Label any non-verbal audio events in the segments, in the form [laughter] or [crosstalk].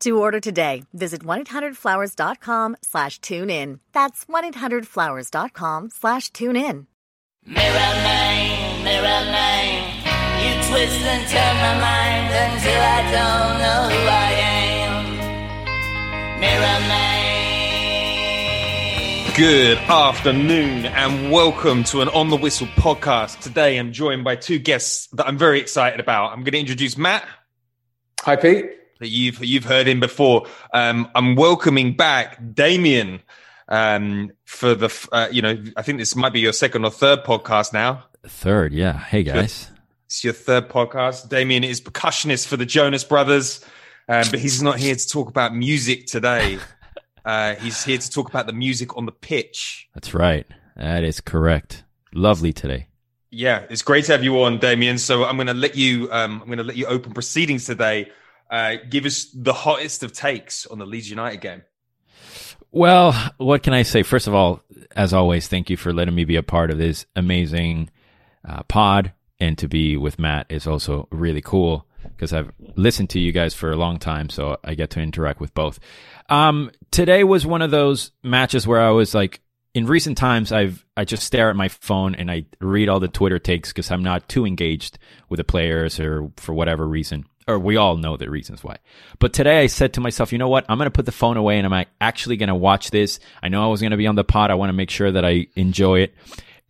To order today, visit 1-800-Flowers.com slash tune in. That's 1-800-Flowers.com slash tune in. Mirror man, mirror man, you twist and turn my mind until I don't know who I am. Mirror man. Good afternoon and welcome to an On the Whistle podcast. Today I'm joined by two guests that I'm very excited about. I'm going to introduce Matt. Hi, Pete that you've you've heard him before. Um, I'm welcoming back Demian um, for the uh, you know I think this might be your second or third podcast now. Third, yeah. Hey guys, it's your third podcast. Demian is percussionist for the Jonas Brothers, um, but he's not here to talk about music today. [laughs] uh, he's here to talk about the music on the pitch. That's right. That is correct. Lovely today. Yeah, it's great to have you on, Demian. So I'm going to let you. Um, I'm going to let you open proceedings today uh, give us the hottest of takes on the Leeds United game. Well, what can I say? First of all, as always, thank you for letting me be a part of this amazing uh, pod. And to be with Matt is also really cool because I've listened to you guys for a long time, so I get to interact with both. Um, today was one of those matches where I was like, in recent times, I've I just stare at my phone and I read all the Twitter takes because I'm not too engaged with the players or for whatever reason or we all know the reasons why. But today I said to myself, you know what? I'm going to put the phone away and I'm actually going to watch this. I know I was going to be on the pod. I want to make sure that I enjoy it.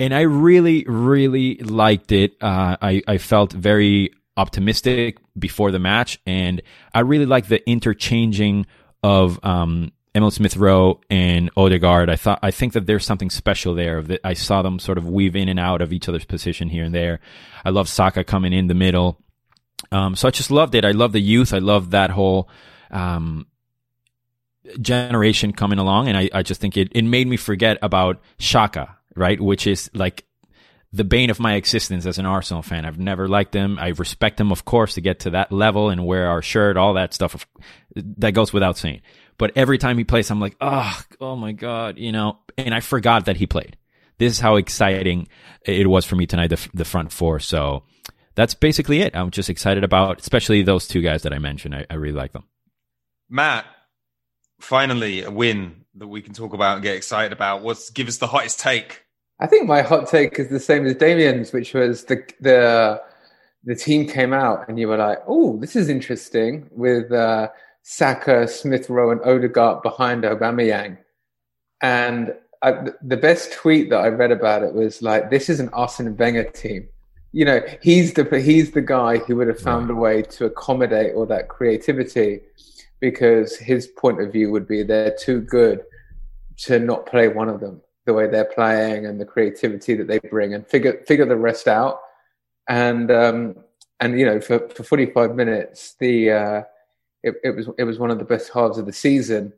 And I really, really liked it. Uh, I, I felt very optimistic before the match and I really liked the interchanging of, um, Emil Smith Rowe and Odegaard. I thought I think that there's something special there. That I saw them sort of weave in and out of each other's position here and there. I love Saka coming in the middle. Um, so I just loved it. I love the youth. I love that whole um, generation coming along, and I, I just think it it made me forget about Xhaka, right? Which is like the bane of my existence as an Arsenal fan. I've never liked him. I respect him, of course, to get to that level and wear our shirt, all that stuff. That goes without saying. But every time he plays, I'm like, oh, oh my god, you know. And I forgot that he played. This is how exciting it was for me tonight. The the front four. So that's basically it. I'm just excited about, especially those two guys that I mentioned. I, I really like them. Matt, finally a win that we can talk about and get excited about. What's give us the hottest take? I think my hot take is the same as Demian's, which was the the the team came out and you were like, "Oh, this is interesting." With uh, Saka, Smith Rowe, and Odegaard behind Aubameyang, and I, the best tweet that I read about it was like, "This is an Arsene Wenger team." You know, he's the he's the guy who would have found right. a way to accommodate all that creativity, because his point of view would be they're too good to not play one of them the way they're playing and the creativity that they bring, and figure figure the rest out. And um, and you know, for for forty five minutes, the uh, it, it was it was one of the best halves of the season,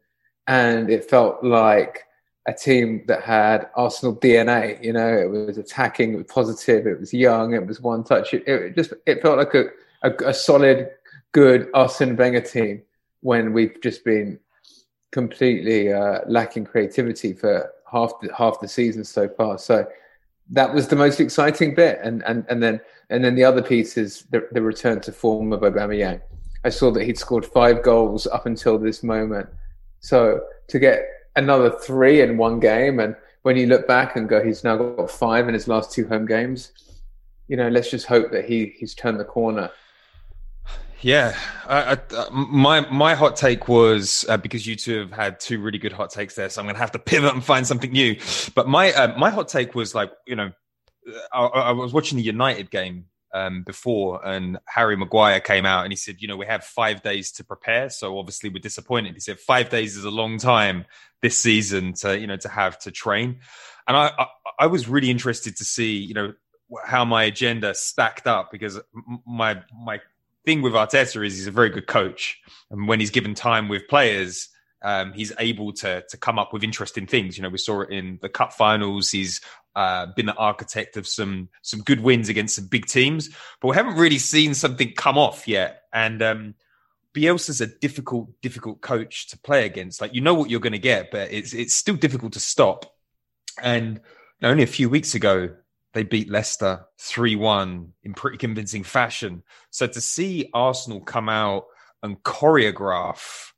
and it felt like a team that had Arsenal DNA. You know, it was attacking, it was positive, it was young, it was one touch. It, it just it felt like a, a, a solid, good Arsene Wenger team when we've just been completely uh, lacking creativity for half the, half the season so far. So that was the most exciting bit, and and and then and then the other piece is the, the return to form of Aubameyang. I saw that he'd scored five goals up until this moment. So to get another three in one game. And when you look back and go, he's now got five in his last two home games. You know, let's just hope that he he's turned the corner. Yeah, I, I, my my hot take was uh, because you two have had two really good hot takes there, so I'm going to have to pivot and find something new. But my uh, my hot take was like you know, I, I was watching the United game um, before, and Harry Maguire came out and he said, you know, we have five days to prepare, so obviously we're disappointed. He said five days is a long time this season to you know to have to train, and I I, I was really interested to see you know how my agenda stacked up because my my thing with Arteta is he's a very good coach, and when he's given time with players, um, he's able to to come up with interesting things. You know, we saw it in the cup finals. He's uh, been the architect of some some good wins against some big teams, but we haven't really seen something come off yet. And um, Bielsa's a difficult difficult coach to play against. Like you know what you're going to get, but it's it's still difficult to stop. And only a few weeks ago, they beat Leicester 3 1 in pretty convincing fashion. So to see Arsenal come out and choreograph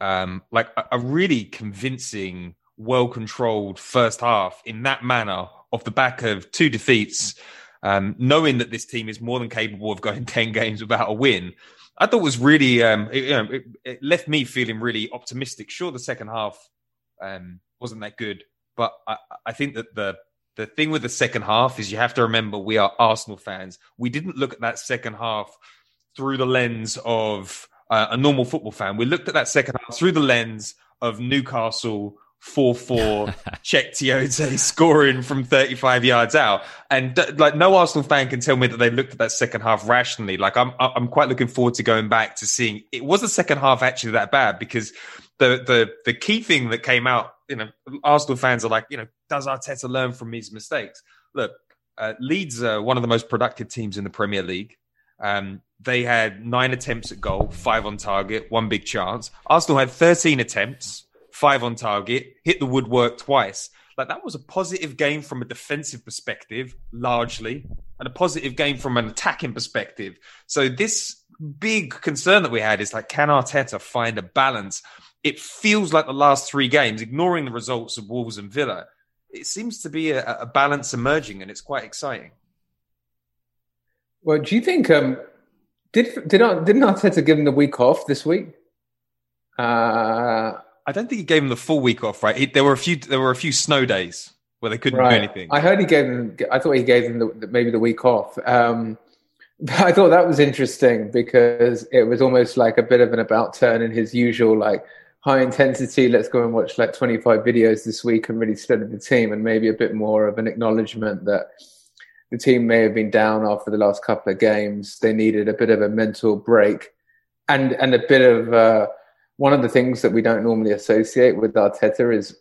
um, like a, a really convincing, well controlled first half in that manner off the back of two defeats, um, knowing that this team is more than capable of going [laughs] 10 games without a win. I thought was really, um, it, you know, it, it, left me feeling really optimistic. Sure, the second half um, wasn't that good, but I, I think that the the thing with the second half is you have to remember we are Arsenal fans. We didn't look at that second half through the lens of uh, a normal football fan. We looked at that second half through the lens of Newcastle 4 4, Cheick Tiote scoring from 35 yards out. And like, no Arsenal fan can tell me that they looked at that second half rationally. Like, I'm, I'm quite looking forward to going back to seeing it was the second half actually that bad because the, the, the key thing that came out you know, Arsenal fans are like, you know, does Arteta learn from his mistakes? Look, uh, Leeds are one of the most productive teams in the Premier League. Um, they had nine attempts at goal, five on target, one big chance. Arsenal had 13 attempts, five on target, hit the woodwork twice. Like that was a positive game from a defensive perspective, largely, and a positive game from an attacking perspective. So this big concern that we had is like, can Arteta find a balance? it feels like the last three games, ignoring the results of Wolves and Villa, it seems to be a, a balance emerging, and it's quite exciting. Well, do you think um, did did didn't Arteta give him the week off this week? Uh, I don't think he gave him the full week off. Right, he, there were a few there were a few snow days where they couldn't right. do anything. I heard he gave them. I thought he gave them the, maybe the week off. Um, [laughs] I thought that was interesting because it was almost like a bit of an about turn in his usual like high intensity, let's go and watch like 25 videos this week and really study the team, and maybe a bit more of an acknowledgement that the team may have been down after the last couple of games. They needed a bit of a mental break and, and a bit of uh, one of the things that we don't normally associate with Arteta is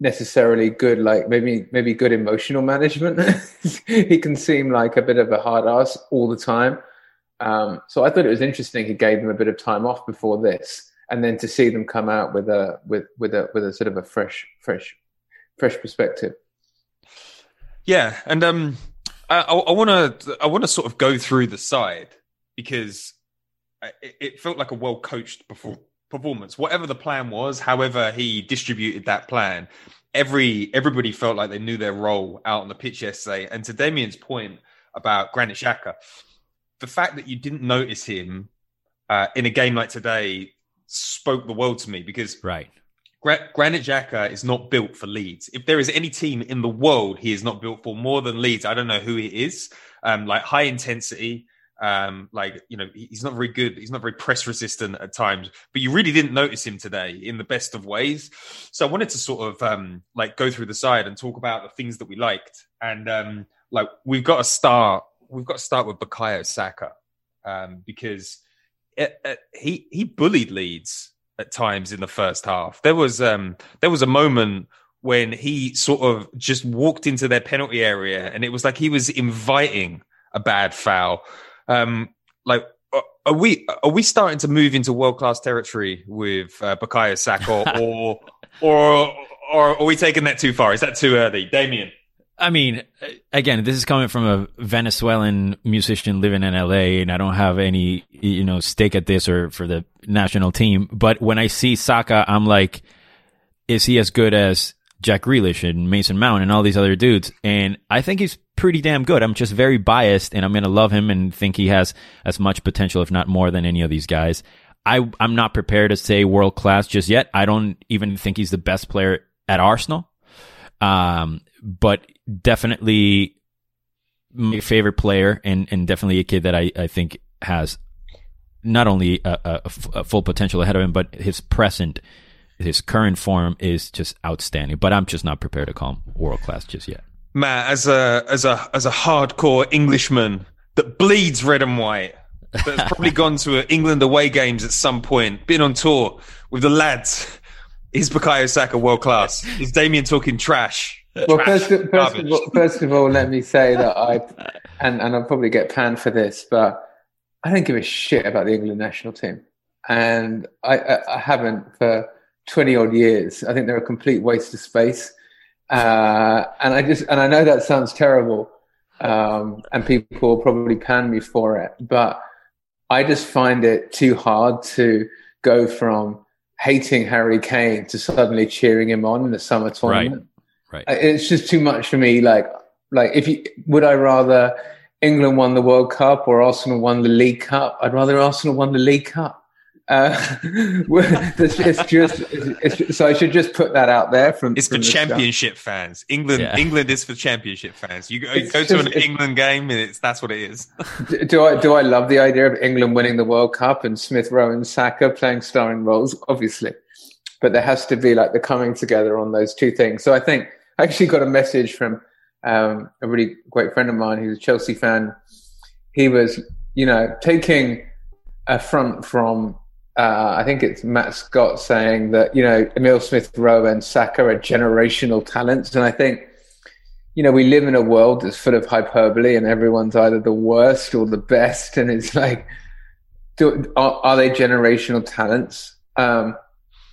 necessarily good like maybe maybe good emotional management [laughs] he can seem like a bit of a hard ass all the time um, so i thought it was interesting he gave them a bit of time off before this and then to see them come out with a with with a with a sort of a fresh fresh fresh perspective. Yeah, and um, I want to I want to sort of go through the side because it, it felt like a well coached performance. Whatever the plan was, however he distributed that plan, every everybody felt like they knew their role out on the pitch yesterday. And to Demian's point about Granit Xhaka, the fact that you didn't notice him uh, in a game like today spoke the world to me because right. Gra- Granit Xhaka is not built for Leeds. If there is any team in the world he is not built for more than Leeds, I don't know who he is. Um, like high intensity, um, like you know, he's not very good. He's not very press resistant at times. But you really didn't notice him today in the best of ways. So I wanted to sort of um, like go through the side and talk about the things that we liked. And um, like we've got to start. We've got to start with Bukayo Saka um, because it, it, he he bullied Leeds at times in the first half. There was um there was a moment when he sort of just walked into their penalty area and it was like he was inviting a bad foul. Um like are we are we starting to move into world class territory with uh, Bukayo Saka or, [laughs] or or or are we taking that too far? Is that too early, Demian? I mean, again, this is coming from a Venezuelan musician living in LA, and I don't have any, you know, stake at this or for the national team. But when I see Saka, I'm like, is he as good as Jack Grealish and Mason Mount and all these other dudes. And I think he's pretty damn good. I'm just very biased and I'm going to love him and think he has as much potential, if not more than any of these guys. I, I'm not prepared to say world class just yet. I don't even think he's the best player at Arsenal. Um, but definitely my favorite player and, and definitely a kid that I, I think has not only a, a, a full potential ahead of him, but his present, his current form is just outstanding. But I'm just not prepared to call him world class just yet. Matt, as a as a as a hardcore Englishman that bleeds red and white, that's probably gone to England away games at some point, been on tour with the lads. Is Bukayo Saka world class? Is Demian talking trash? Well, first, of, first, of all, first of all, let me say that I, and, and I'll probably get panned for this, but I don't give a shit about the England national team. And I, I, I haven't for 20 odd years. I think they're a complete waste of space. Uh, and I just, and I know that sounds terrible. Um, and people will probably pan me for it, but I just find it too hard to go from hating Harry Kane to suddenly cheering him on in the summer tournament. Right. Right. It's just too much for me. Like, like if you would I rather England won the World Cup or Arsenal won the League Cup? I'd rather Arsenal won the League Cup. Uh, [laughs] it's, it's, just, it's, so I should just put that out there. From it's from for championship start. fans. England, yeah. England is for championship fans. You go, you go to an England game, and it's that's what it is. do I do I love the idea of England winning the World Cup and Smith Rowe and Saka playing starring roles? Obviously, but there has to be like the coming together on those two things. So I think I actually got a message from um, a really great friend of mine who's a Chelsea fan. He was, you know, taking a front from uh, I think it's Matt Scott saying that you know Emil Smith Rowe and Saka are generational talents, and I think you know we live in a world that's full of hyperbole, and everyone's either the worst or the best, and it's like, do, are, are, they generational talents? Um,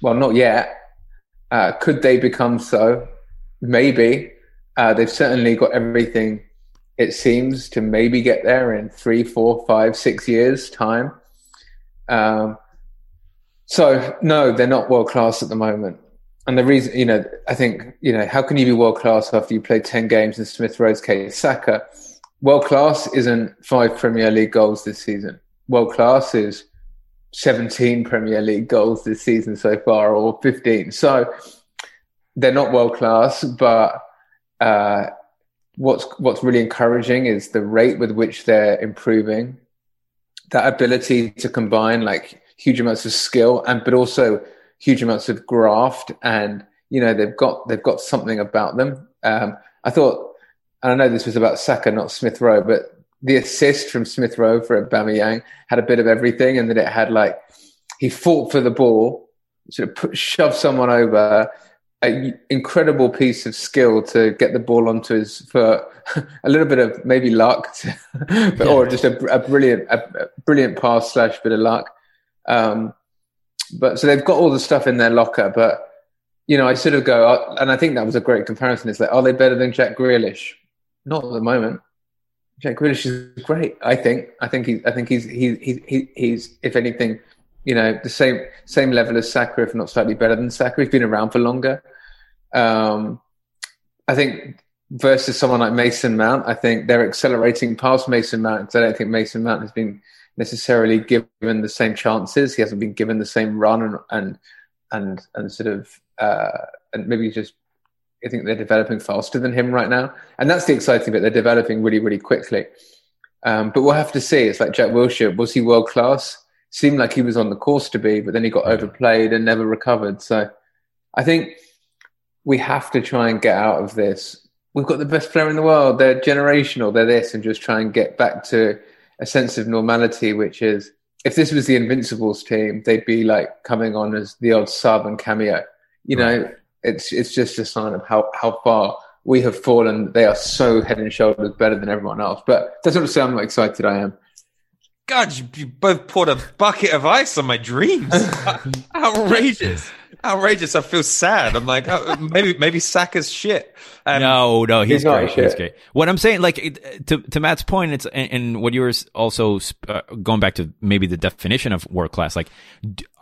well, not yet. Uh, could they become so? Maybe. Uh, they've certainly got everything. It seems to maybe get there in three, four, five, six years time. Um, so no, they're not world class at the moment. And the reason, you know, I think, you know, how can you be world class after you played 10 games in Smith Rowe's case? Saka, world class isn't five Premier League goals this season. World class is 17 Premier League goals this season so far, or 15. So they're not world class, but uh, what's what's really encouraging is the rate with which they're improving. That ability to combine like huge amounts of skill and but also huge amounts of graft and you know they've got they've got something about them. Um, I thought, and I know this was about Saka, not Smith Rowe, but the assist from Smith Rowe for Aubameyang had a bit of everything, and that it had like he fought for the ball, sort of put, shoved someone over, an incredible piece of skill to get the ball onto his foot, [laughs] a little bit of maybe luck, to, [laughs] but, yeah. or just a, a brilliant, a, a, brilliant pass slash bit of luck. Um, but so they've got all the stuff in their locker, but you know, I sort of go, uh, and I think that was a great comparison. It's like, are they better than Jack Grealish? Not at the moment. Jack Grealish is great. I think. I think he. I think he's. He, he, he, he's. If anything, you know, the same same level as Saka, if not slightly better than Saka. He's been around for longer. Um, I think versus someone like Mason Mount, I think they're accelerating past Mason Mount because I don't think Mason Mount has been necessarily given the same chances. He hasn't been given the same run and and and, and sort of uh, and maybe just I think they're developing faster than him right now, and that's the exciting bit. They're developing really really quickly. Um, but we'll have to see. It's like Jack Wilshere. Was he world class? Seemed like he was on the course to be, but then he got overplayed and never recovered. So I think we have to try and get out of this. We've got the best player in the world. They're generational. They're this, and just try and get back to a sense of normality, which is if this was the Invincibles team, they'd be like coming on as the odd sub and cameo. You right. know, it's it's just a sign of how how far we have fallen. They are so head and shoulders better than everyone else. But that's not to say I'm not excited. I am. God, you, you both poured a bucket of ice on my dreams. [laughs] Outrageous outrageous. I feel sad. I'm like, oh, maybe maybe Saka's shit. Um, no, no, he's, he's great. He's great. What I'm saying, like to to Matt's point, it's and, and what you were also uh, going back to maybe the definition of world class. Like,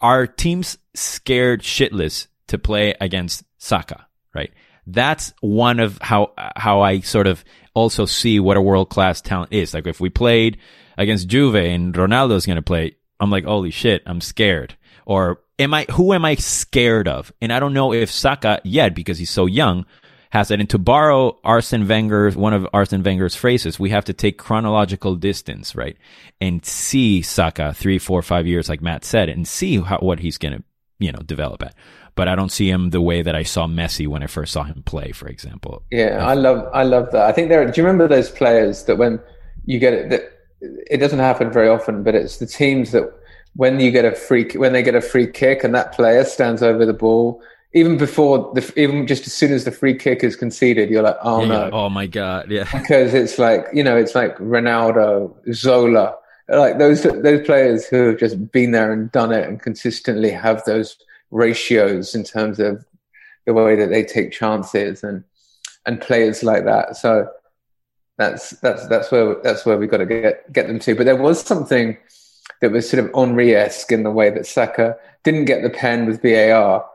are teams scared shitless to play against Saka? Right. That's one of how how I sort of also see what a world class talent is. Like if we played against Juve and Ronaldo's going to play, I'm like, holy shit, I'm scared. Or am I? Who am I scared of? And I don't know if Saka yet because he's so young has that. And to borrow Arsene Wenger's one of Arsene Wenger's phrases, we have to take chronological distance, right, and see Saka three, four, five years, like Matt said, and see how, what he's going to you know develop at. But I don't see him the way that I saw Messi when I first saw him play, for example. Yeah, I love I love that. I think there. Do you remember those players that when you get it, that it doesn't happen very often, but it's the teams that when you get a free when they get a free kick and that player stands over the ball even before the even just as soon as the free kick is conceded, you're like, oh Yeah, no. Oh my god. Yeah. because it's like you know, it's like Ronaldo, Zola, like those those players who have just been there and done it and consistently have those ratios in terms of the way that they take chances and and players like that. So that's that's that's where that's where we got to get get them to. But there was something that was sort of Henri esque in the way that Saka didn't get the pen with VAR,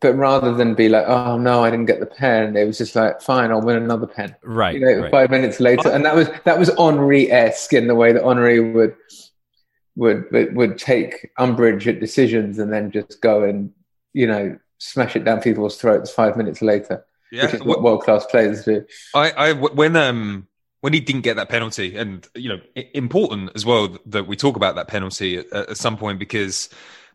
but rather than be like, "Oh no, I didn't get the pen," it was just like, "Fine, I'll win another pen." Right. You know, right. five minutes later, and that was that was Henri esque in the way that Henri would would would would take umbrage at decisions and then just go and you know smash it down people's throats five minutes later, Yeah, which is what world class players do. I, I when um when he didn't get that penalty, and you know, important as well that we talk about that penalty at, at some point because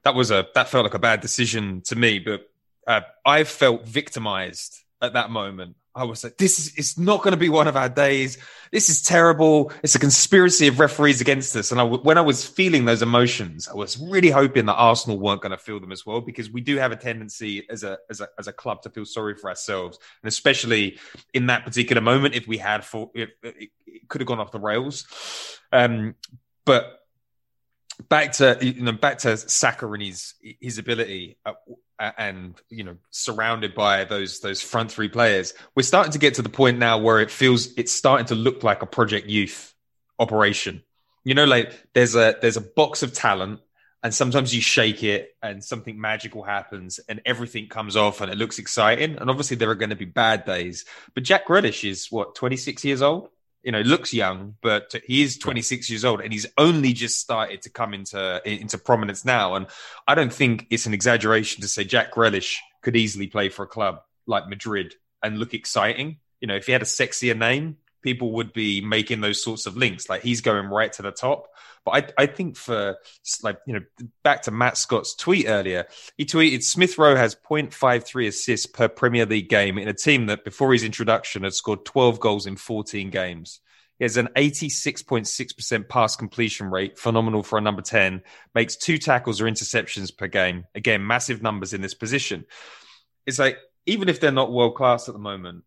that was a that felt like a bad decision to me. But uh, I felt victimized at that moment. I was like, "This is it's not going to be one of our days. This is terrible. It's a conspiracy of referees against us." And I, when I was feeling those emotions, I was really hoping that Arsenal weren't going to feel them as well because we do have a tendency as a as a as a club to feel sorry for ourselves, and especially in that particular moment, if we had for it, it, it could have gone off the rails. Um, but back to you know back to Saka and his his ability uh, and you know surrounded by those those front three players we're starting to get to the point now where it feels it's starting to look like a project youth operation. You know like there's a there's a box of talent and sometimes you shake it and something magical happens and everything comes off and it looks exciting and obviously there are going to be bad days. But Jack Grealish is what 26 years old you know looks young but he is 26 years old and he's only just started to come into into prominence now. And i don't think it's an exaggeration to say jack grealish could easily play for a club like madrid and look exciting. You know if he had a sexier name people would be making those sorts of links like he's going right to the top but I, I think for like you know back to Matt Scott's tweet earlier, he tweeted Smith Rowe has 0.53 assists per Premier League game in a team that before his introduction had scored 12 goals in 14 games. He has an 86.6% pass completion rate, phenomenal for a number 10, makes two tackles or interceptions per game. Again, massive numbers in this position. It's like, even if they're not world class at the moment,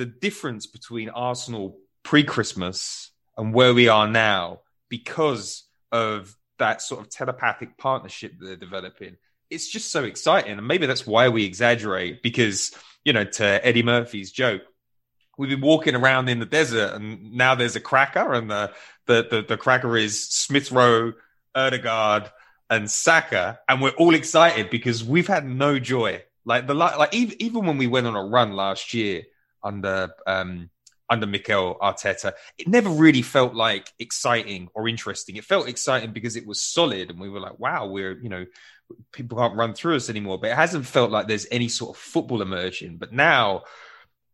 the difference between Arsenal pre Christmas and where we are now, because of that sort of telepathic partnership that they're developing, it's just so exciting. And maybe that's why we exaggerate, because, you know, to Eddie Murphy's joke, we've been walking around in the desert and now there's a cracker and the the the, the cracker is Smith Rowe, Odegaard, and Saka, and we're all excited because we've had no joy. Like the like even even when we went on a run last year under um under Mikel Arteta, it never really felt like exciting or interesting. It felt exciting because it was solid, and we were like, "Wow, we're you know, people can't run through us anymore." But it hasn't felt like there's any sort of football emerging. But now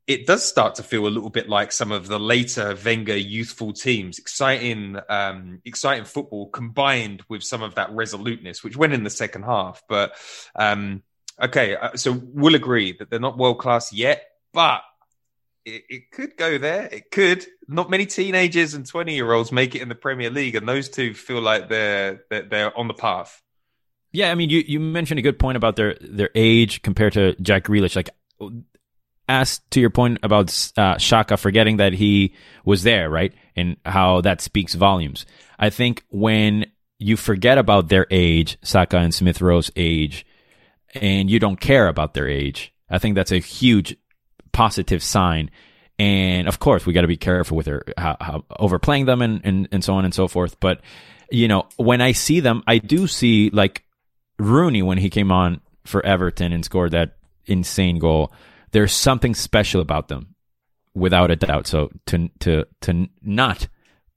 it does start to feel a little bit like some of the later Wenger youthful teams, exciting, um, exciting football combined with some of that resoluteness, which went in the second half. But um, okay, uh, so we'll agree that they're not world class yet, but it, it could go there. It could. Not many teenagers and twenty year olds make it in the Premier League, and those two feel like they're they're, they're on the path. Yeah, I mean, you, you mentioned a good point about their their age compared to Jack Grealish. Like, as to your point about uh, Xhaka forgetting that he was there, right, and how that speaks volumes. I think when you forget about their age, Saka and Smith Rowe's age, and you don't care about their age, I think that's a huge positive sign. And of course, we got to be careful with their how, how overplaying them and, and and so on and so forth. But you know, when I see them, I do see like Rooney when he came on for Everton and scored that insane goal. there's something special about them, without a doubt. So to to to not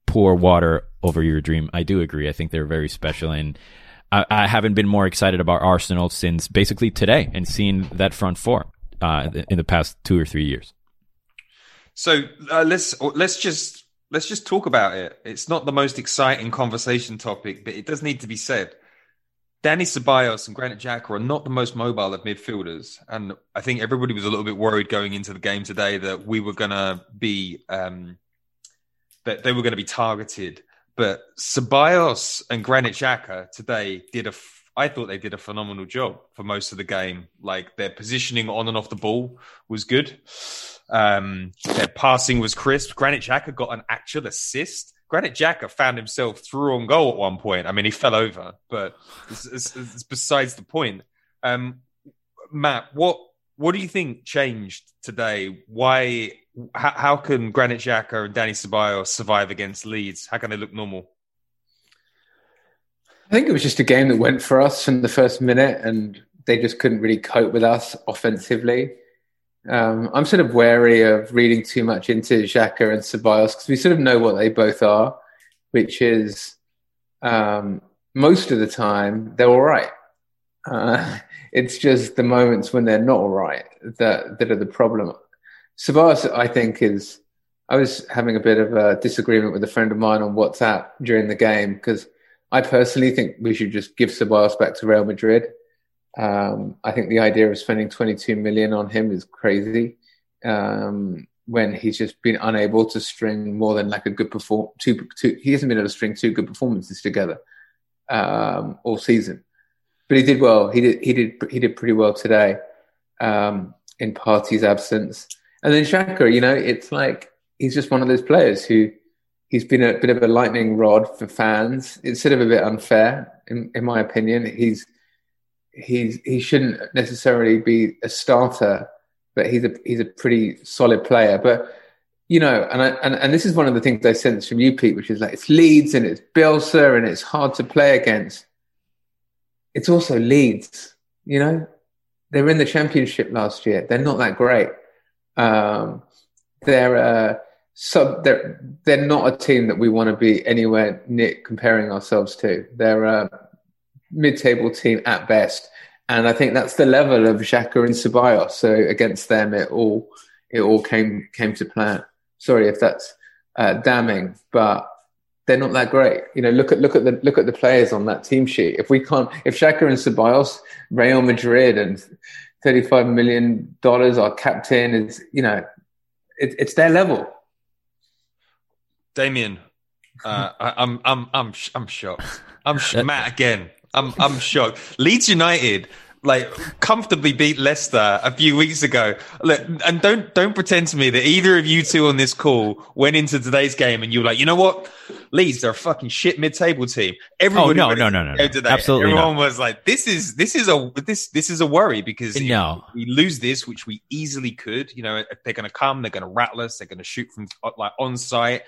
pour water over your dream, I do agree. I think they're very special, and I, I haven't been more excited about Arsenal since basically today and seeing that front four uh, in the past two or three years. So uh, let's let's just let's just talk about it. It's not the most exciting conversation topic, but it does need to be said. Danny Ceballos and Granit Xhaka are not the most mobile of midfielders, and I think everybody was a little bit worried going into the game today that we were going to be um, that they were going to be targeted. But Ceballos and Granit Xhaka today did a. I thought they did a phenomenal job for most of the game. Like their positioning on and off the ball was good. Um, their passing was crisp. Granit Xhaka got an actual assist Granit Xhaka found himself through on goal at one point. I mean, he fell over, but it's, it's, it's besides the point. Um, Matt, what what do you think changed today? Why? How, how can Granit Xhaka and Danny Ceballos survive against Leeds? How can they look normal? I think it was just a game that went for us from the first minute, and they just couldn't really cope with us offensively. Um, I'm sort of wary of reading too much into Xhaka and Ceballos because we sort of know what they both are, which is um, most of the time they're all right. Uh, [laughs] it's just the moments when they're not all right that that are the problem. Ceballos, I think, is. I was having a bit of a disagreement with a friend of mine on WhatsApp during the game because I personally think we should just give Ceballos back to Real Madrid. Um, I think the idea of spending 22 million on him is crazy. Um, when he's just been unable to string more than like a good perform two, two he hasn't been able to string two good performances together um, all season. But he did well. He did he did he did pretty well today um, in Partey's absence. And then Xhaka, you know, it's like he's just one of those players who he's been a bit of a lightning rod for fans. It's sort of a bit unfair, in, in my opinion. He's he's he shouldn't necessarily be a starter, but he's a he's a pretty solid player. But you know, and I, and and this is one of the things I sense from you, Pete, which is like it's Leeds and it's Bielsa and it's hard to play against. It's also Leeds, you know. They were in the championship last year. They're not that great. Um, they're uh, sub. They're they're not a team that we want to be anywhere near comparing ourselves to. They're a mid-table team at best, and I think that's the level of Xhaka and Ceballos. So against them, it all it all came came to plan. Sorry if that's uh, damning, but they're not that great. You know, look at look at the look at the players on that team sheet. If we can't, if Xhaka and Ceballos, Real Madrid, and thirty-five million dollars, our captain is, you know, it, it's their level. Demian, uh, [laughs] I, I'm I'm I'm I'm shocked. I'm sh- Matt again. I'm I'm shocked. Leeds United like comfortably beat Leicester a few weeks ago. Look, and don't don't pretend to me that either of you two on this call went into today's game and you were like, you know what, Leeds they're a fucking shit mid-table team. Everybody, oh, no, no, no, no, no. Today. absolutely. Everyone not. was like, this is this is a this this is a worry because no. we lose this, which we easily could. You know, they're going to come, they're going to rattle us, they're going to shoot from like on site.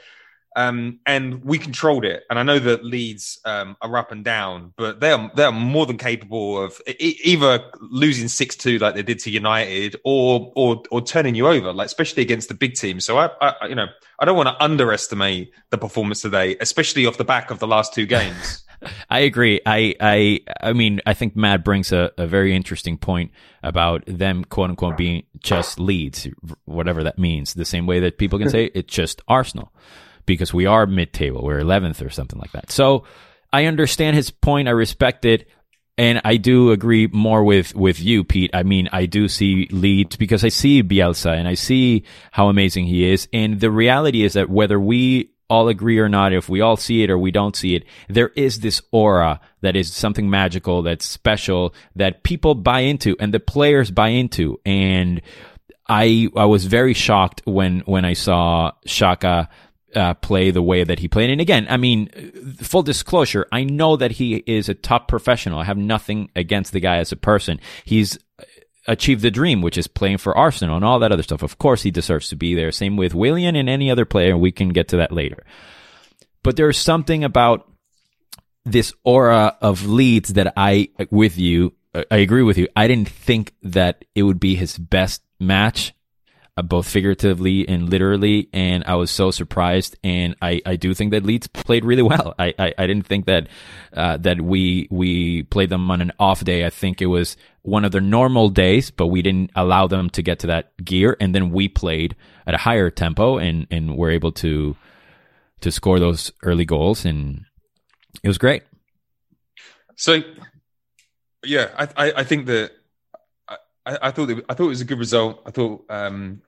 Um, and we controlled it. And I know that Leeds um, are up and down, but they're they're more than capable of e- either losing six two like they did to United, or or or turning you over, like especially against the big teams. So I, I you know I don't want to underestimate the performance today, especially off the back of the last two games. [laughs] I agree. I, I, I mean, I think Matt brings a, a very interesting point about them, quote unquote, being just Leeds, whatever that means. The same way that people can [laughs] say it's just Arsenal because we are mid table. We're 11th or something like that. So I understand his point. I respect it. And I do agree more with, with you, Pete. I mean, I do see Leeds because I see Bielsa and I see how amazing he is. And the reality is that whether we all agree or not, if we all see it or we don't see it, there is this aura that is something magical, that's special, that people buy into and the players buy into. And I, I was very shocked when, when I saw Xhaka uh, play the way that he played. And again, I mean, full disclosure, I know that he is a top professional. I have nothing against the guy as a person. He's achieved the dream, which is playing for Arsenal and all that other stuff. Of course, he deserves to be there. Same with Willian and any other player. We can get to that later. But there's something about this aura of Leeds that I, with you, I agree with you. I didn't think that it would be his best match, both figuratively and literally, and I was so surprised. And I, I do think that Leeds played really well. I, I, I didn't think that uh, that we we played them on an off day. I think it was one of their normal days, but we didn't allow them to get to that gear, and then we played at a higher tempo and and were able to to score those early goals, and it was great. So, yeah, I I, I think that I, I thought that, I thought it was a good result. I thought um,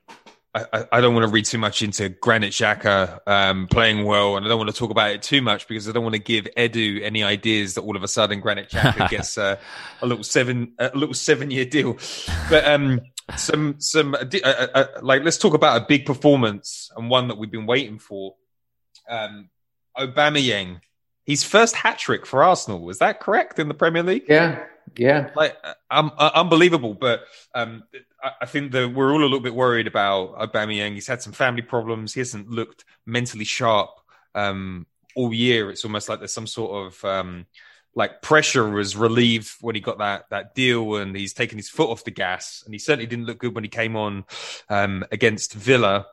I, I don't want to read too much into Granit Xhaka um, playing well, and I don't want to talk about it too much because I don't want to give Edu any ideas that all of a sudden Granit Xhaka [laughs] gets uh, a little seven a little seven year deal. But um, some some uh, uh, uh, like let's talk about a big performance and one that we've been waiting for. Um, Aubameyang, his first hat trick for Arsenal. Was that correct in the Premier League? Yeah, yeah, like um, uh, unbelievable. But um, I, I think that we're all a little bit worried about Aubameyang. He's had some family problems. He hasn't looked mentally sharp um, all year. It's almost like there's some sort of um, like pressure was relieved when he got that that deal, and he's taken his foot off the gas. And he certainly didn't look good when he came on um, against Villa.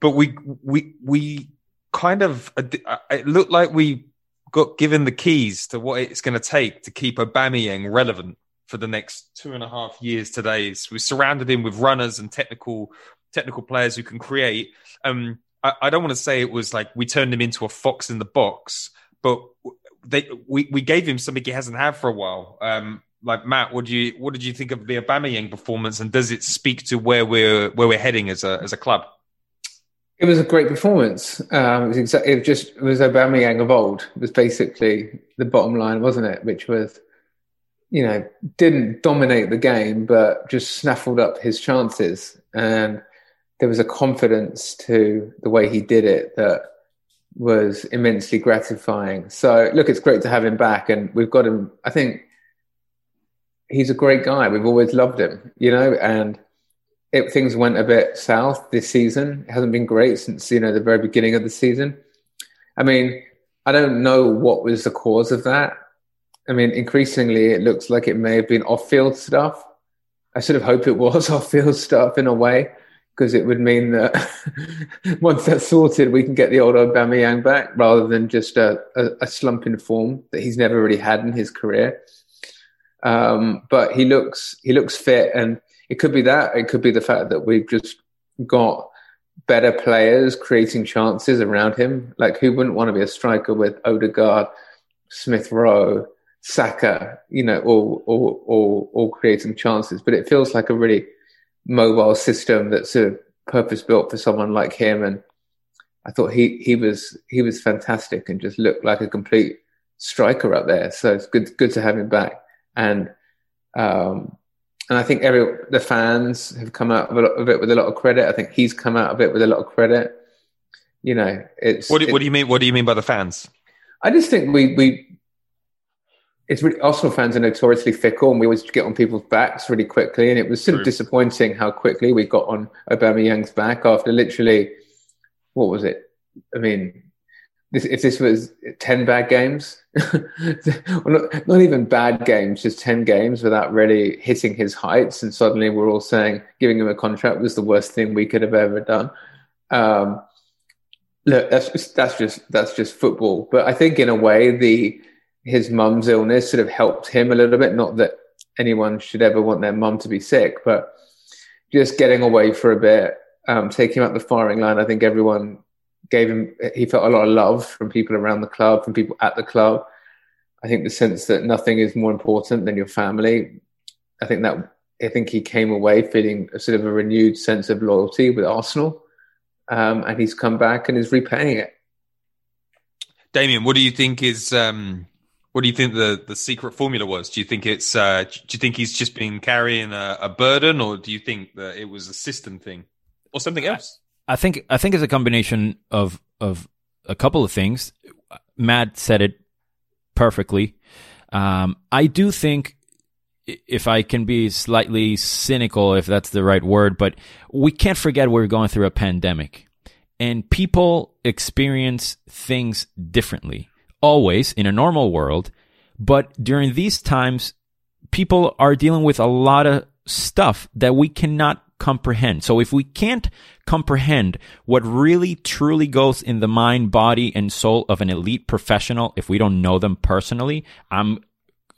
But we we we kind of it looked like we got given the keys to what it's going to take to keep Aubameyang relevant for the next two and a half years today. So we surrounded him with runners and technical technical players who can create. Um, I, I don't want to say it was like we turned him into a fox in the box, but they we, we gave him something he hasn't had for a while. Um, like Matt, what do you what did you think of the Aubameyang performance, and does it speak to where we're where we're heading as a as a club? It was a great performance. Um, it was exactly it just it was Aubameyang of old. It was basically the bottom line, wasn't it? Which was, you know, didn't dominate the game, but just snaffled up his chances, and there was a confidence to the way he did it that was immensely gratifying. So look, it's great to have him back, and we've got him. I think he's a great guy. We've always loved him, you know, and it, things went a bit south this season. It hasn't been great since you know the very beginning of the season. I mean, I don't know what was the cause of that. I mean, increasingly it looks like it may have been off-field stuff. I sort of hope it was [laughs] off-field stuff in a way because it would mean that [laughs] once that's sorted, we can get the old Aubameyang back rather than just a, a, a slump in form that he's never really had in his career. Um, but he looks he looks fit, and it could be that. It could be the fact that we've just got better players creating chances around him. Like, who wouldn't want to be a striker with Odegaard, Smith Rowe, Saka, you know, all, all, all, all creating chances? But it feels like a really mobile system that's of purpose built for someone like him. And I thought he, he was, he was fantastic and just looked like a complete striker up there. So it's good, good to have him back. And, um, and I think every the fans have come out of lot, of, it with a lot of credit. I think he's come out of it with a lot of credit. You know, it's what do, what do you mean? What do you mean by the fans? I just think we we it's really Arsenal fans are notoriously fickle, and we always get on people's backs really quickly. And it was sort True. of disappointing how quickly we got on Aubameyang's back after literally what was it? I mean, this, if this was 10 bad games, [laughs] well, not, not, even bad games, just 10 games without really hitting his heights. And suddenly we're all saying giving him a contract was the worst thing we could have ever done. Um, look, that's just, that's just, that's just football. But I think in a way, the, his mum's illness sort of helped him a little bit. Not that anyone should ever want their mum to be sick, but just getting away for a bit, um, taking up the firing line. I think everyone gave him he felt a lot of love from people around the club, from people at the club. I think the sense that nothing is more important than your family. I think that I think he came away feeling a sort of a renewed sense of loyalty with Arsenal, um, and he's come back and is repaying it. Demian, what do you think is um, what do you think the, the secret formula was? Do you think it's uh, do you think he's just been carrying a, a burden, or do you think that it was a system thing, or something else? I think I think it's a combination of of a couple of things. Matt said it perfectly. Um, I do think, if I can be slightly cynical, if that's the right word, but we can't forget we're going through a pandemic, and people experience things differently. Always in a normal world, but during these times, people are dealing with a lot of stuff that we cannot comprehend. So if we can't comprehend what really truly goes in the mind, body, and soul of an elite professional, if we don't know them personally, I'm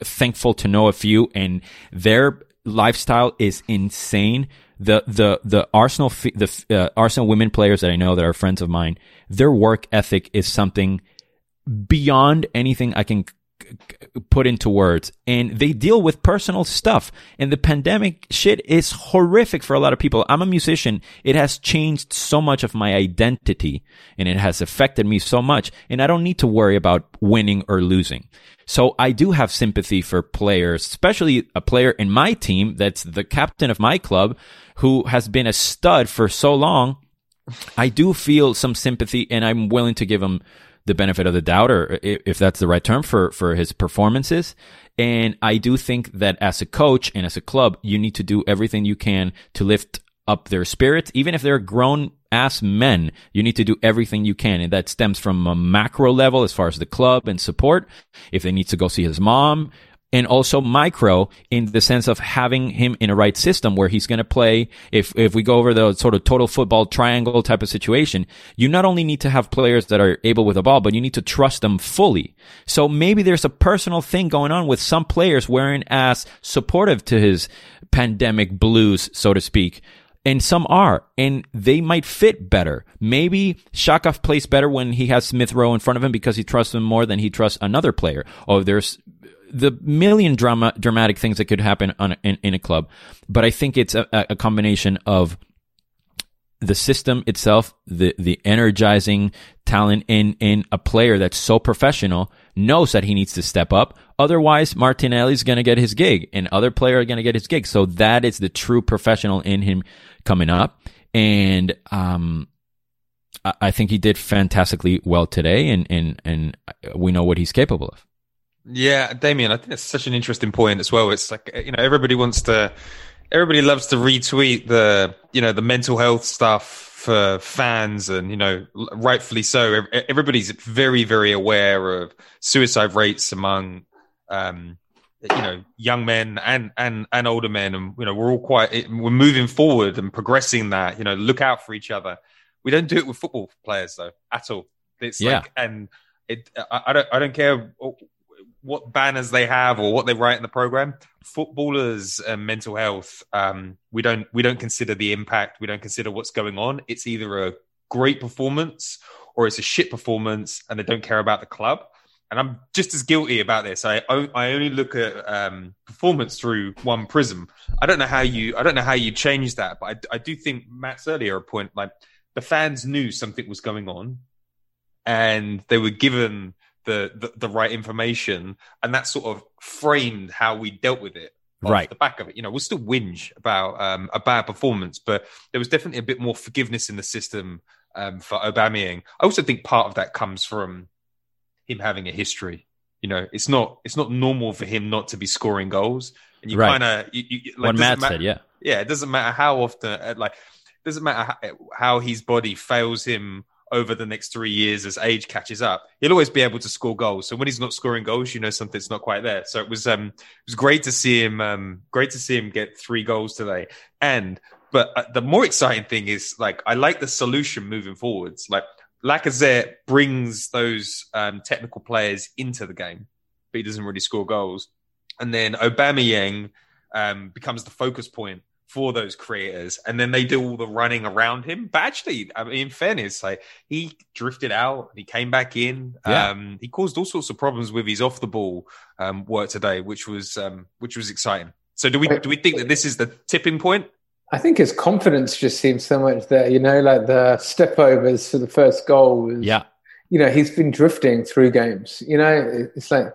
thankful to know a few and their lifestyle is insane. The, the, the Arsenal, the uh, Arsenal women players that I know that are friends of mine, their work ethic is something beyond anything I can put into words. And they deal with personal stuff. And the pandemic shit is horrific for a lot of people. I'm a musician. It has changed so much of my identity and it has affected me so much. And i don't need to worry about winning or losing. So i do have sympathy for players especially a player in my team that's the captain of my club who has been a stud for so long. I do feel some sympathy and i'm willing to give him the benefit of the doubt, or if that's the right term for for his performances. And I do think that as a coach and as a club, you need to do everything you can to lift up their spirits, even if they're grown ass men. You need to do everything you can, and that stems from a macro level as far as the club and support. If they need to go see his mom, and also micro in the sense of having him in a right system where he's going to play. If, if we go over the sort of total football triangle type of situation, you not only need to have players that are able with the ball, but you need to trust them fully. So maybe there's a personal thing going on with some players wearing as supportive to his pandemic blues, so to speak and some are, and they might fit better. Maybe Shakov plays better when he has Smith Rowe in front of him because he trusts him more than he trusts another player. Or there's the million drama, dramatic things that could happen in, in a club. But I think it's a, a combination of the system itself, the, the energizing talent in, in a player that's so professional knows that he needs to step up. Otherwise, Martinelli's going to get his gig and other player are going to get his gig. So that is the true professional in him coming up. And, um, I think he did fantastically well today and, and, and we know what he's capable of. Yeah, Demian, I think that's such an interesting point as well. It's like you know everybody wants to, everybody loves to retweet the you know the mental health stuff for fans, and you know rightfully so. Everybody's very very aware of suicide rates among um, you know young men and and and older men, and you know we're all quite we're moving forward and progressing that. You know, look out for each other. We don't do it with football players though at all. It's yeah. like and it I, I don't I don't care what banners they have or what they write in the program. Footballers and mental health, um, we don't we don't consider the impact. We don't consider what's going on. It's either a great performance or it's a shit performance, and they don't care about the club. And I'm just as guilty about this. I I only look at um, performance through one prism. I don't know how you I don't know how you change that, but I, I do think Matt's earlier point like the fans knew something was going on, and they were given the, the, the right information, and that sort of framed how we dealt with it. Right, the back of it, you know, we'll still whinge about um, a bad performance, but there was definitely a bit more forgiveness in the system um, for Aubameyang. I also think part of that comes from him having a history. You know, it's not it's not normal for him not to be scoring goals, and you right. kind of you, you, like, what Matt matter, said, yeah, yeah. It doesn't matter how often, uh, like, doesn't matter how, how his body fails him over the next three years as age catches up, he'll always be able to score goals. So when he's not scoring goals, you know something's not quite there. So it was um it was great to see him um great to see him get three goals today. And but uh, the more exciting thing is like I like the solution moving forwards. Like Lacazette brings those um, technical players into the game, but he doesn't really score goals. And then Aubameyang um, becomes the focus point for those creators, and then they do all the running around him. But actually, I mean, in fairness, like he drifted out, he came back in. Yeah. Um, he caused all sorts of problems with his off the ball um, work today, which was um, which was exciting. So, do we do we think that this is the tipping point? I think his confidence just seems so much there. You know, like the step overs for the first goal was. Yeah. You know, he's been drifting through games. You know, it's like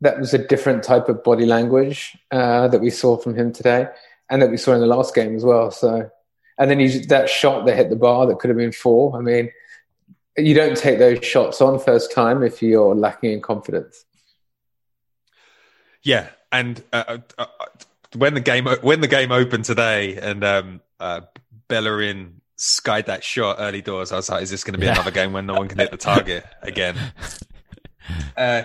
that was a different type of body language uh, that we saw from him today and that we saw in the last game as well. So, and then you, that shot that hit the bar that could have been four. I mean, you don't take those shots on first time if you're lacking in confidence. Yeah, and uh, uh, uh when the game when the game opened today, and um, uh, Bellerin skied that shot early doors, I was like, "Is this going to be yeah. another game when no one can hit the target again?" [laughs] Uh,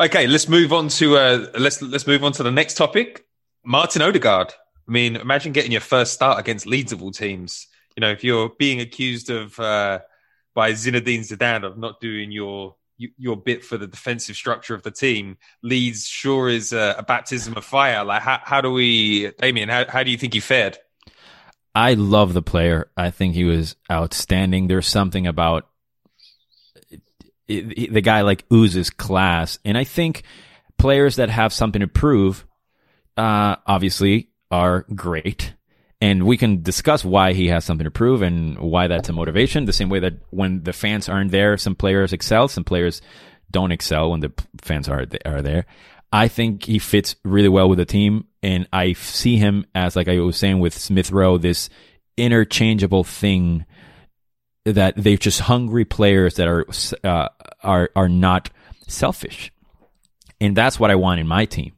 okay, let's move on to uh, let's let's move on to the next topic. Martin Odegaard I mean, imagine getting your first start against Leeds of all teams. You know, if you're being accused of uh, by Zinedine Zidane of not doing your your bit for the defensive structure of the team, Leeds sure is a, a baptism of fire. Like, how, how do we, Demian? How, how do you think he fared? I love the player. I think he was outstanding. There's something about the guy like oozes class, and I think players that have something to prove, uh, obviously, are great. And we can discuss why he has something to prove and why that's a motivation. The same way that when the fans aren't there, some players excel, some players don't excel when the fans are are there. I think he fits really well with the team, and I see him as like I was saying with Smith Rowe, this interchangeable thing that they're just hungry players that are uh, are are not selfish, and that's what I want in my team.